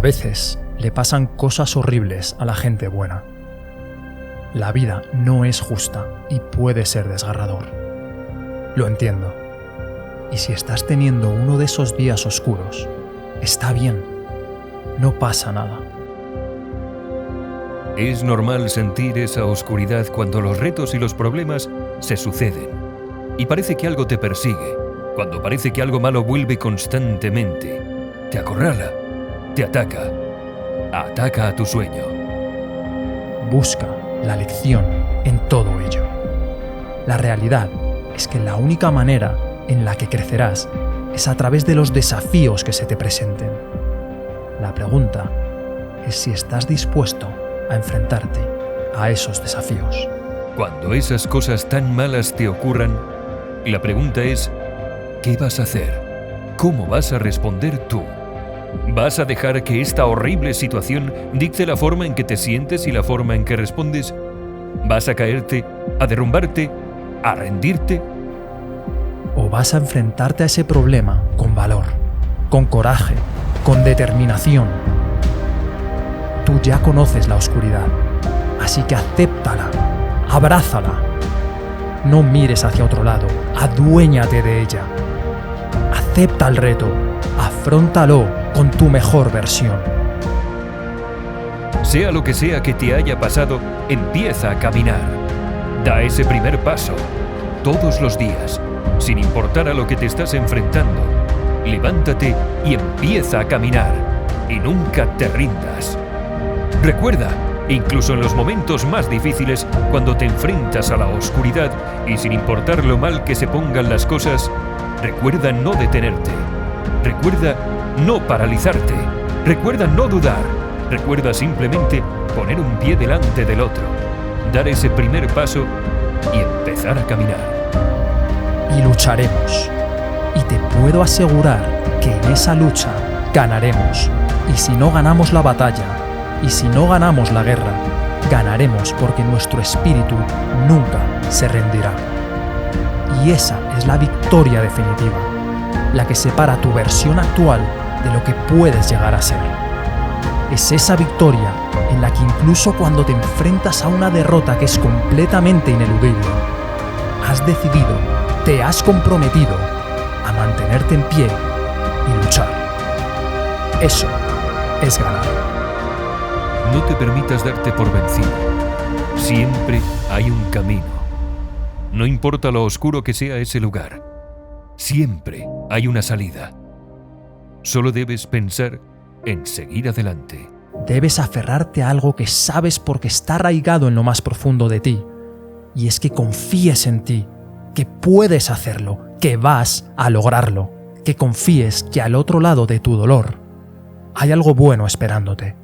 A veces le pasan cosas horribles a la gente buena. La vida no es justa y puede ser desgarrador. Lo entiendo. Y si estás teniendo uno de esos días oscuros, está bien. No pasa nada. Es normal sentir esa oscuridad cuando los retos y los problemas se suceden. Y parece que algo te persigue, cuando parece que algo malo vuelve constantemente. Te acorrala, te ataca, ataca a tu sueño. Busca la lección en todo ello. La realidad es que la única manera en la que crecerás es a través de los desafíos que se te presenten. La pregunta es si estás dispuesto a enfrentarte a esos desafíos. Cuando esas cosas tan malas te ocurran, la pregunta es, ¿qué vas a hacer? ¿Cómo vas a responder tú? ¿Vas a dejar que esta horrible situación dicte la forma en que te sientes y la forma en que respondes? ¿Vas a caerte, a derrumbarte, a rendirte? ¿O vas a enfrentarte a ese problema con valor, con coraje, con determinación? Tú ya conoces la oscuridad, así que acéptala, abrázala. No mires hacia otro lado, aduéñate de ella. Acepta el reto, afróntalo con tu mejor versión. Sea lo que sea que te haya pasado, empieza a caminar. Da ese primer paso, todos los días, sin importar a lo que te estás enfrentando. Levántate y empieza a caminar. Y nunca te rindas. Recuerda, incluso en los momentos más difíciles, cuando te enfrentas a la oscuridad y sin importar lo mal que se pongan las cosas, recuerda no detenerte. Recuerda no paralizarte. Recuerda no dudar. Recuerda simplemente poner un pie delante del otro, dar ese primer paso y empezar a caminar. Y lucharemos. Y te puedo asegurar que en esa lucha ganaremos. Y si no ganamos la batalla, y si no ganamos la guerra, ganaremos porque nuestro espíritu nunca se rendirá. Y esa es la victoria definitiva, la que separa tu versión actual de lo que puedes llegar a ser. Es esa victoria en la que incluso cuando te enfrentas a una derrota que es completamente ineludible, has decidido, te has comprometido a mantenerte en pie y luchar. Eso es ganar. No te permitas darte por vencido. Siempre hay un camino. No importa lo oscuro que sea ese lugar, siempre hay una salida. Solo debes pensar en seguir adelante. Debes aferrarte a algo que sabes porque está arraigado en lo más profundo de ti. Y es que confíes en ti, que puedes hacerlo, que vas a lograrlo, que confíes que al otro lado de tu dolor hay algo bueno esperándote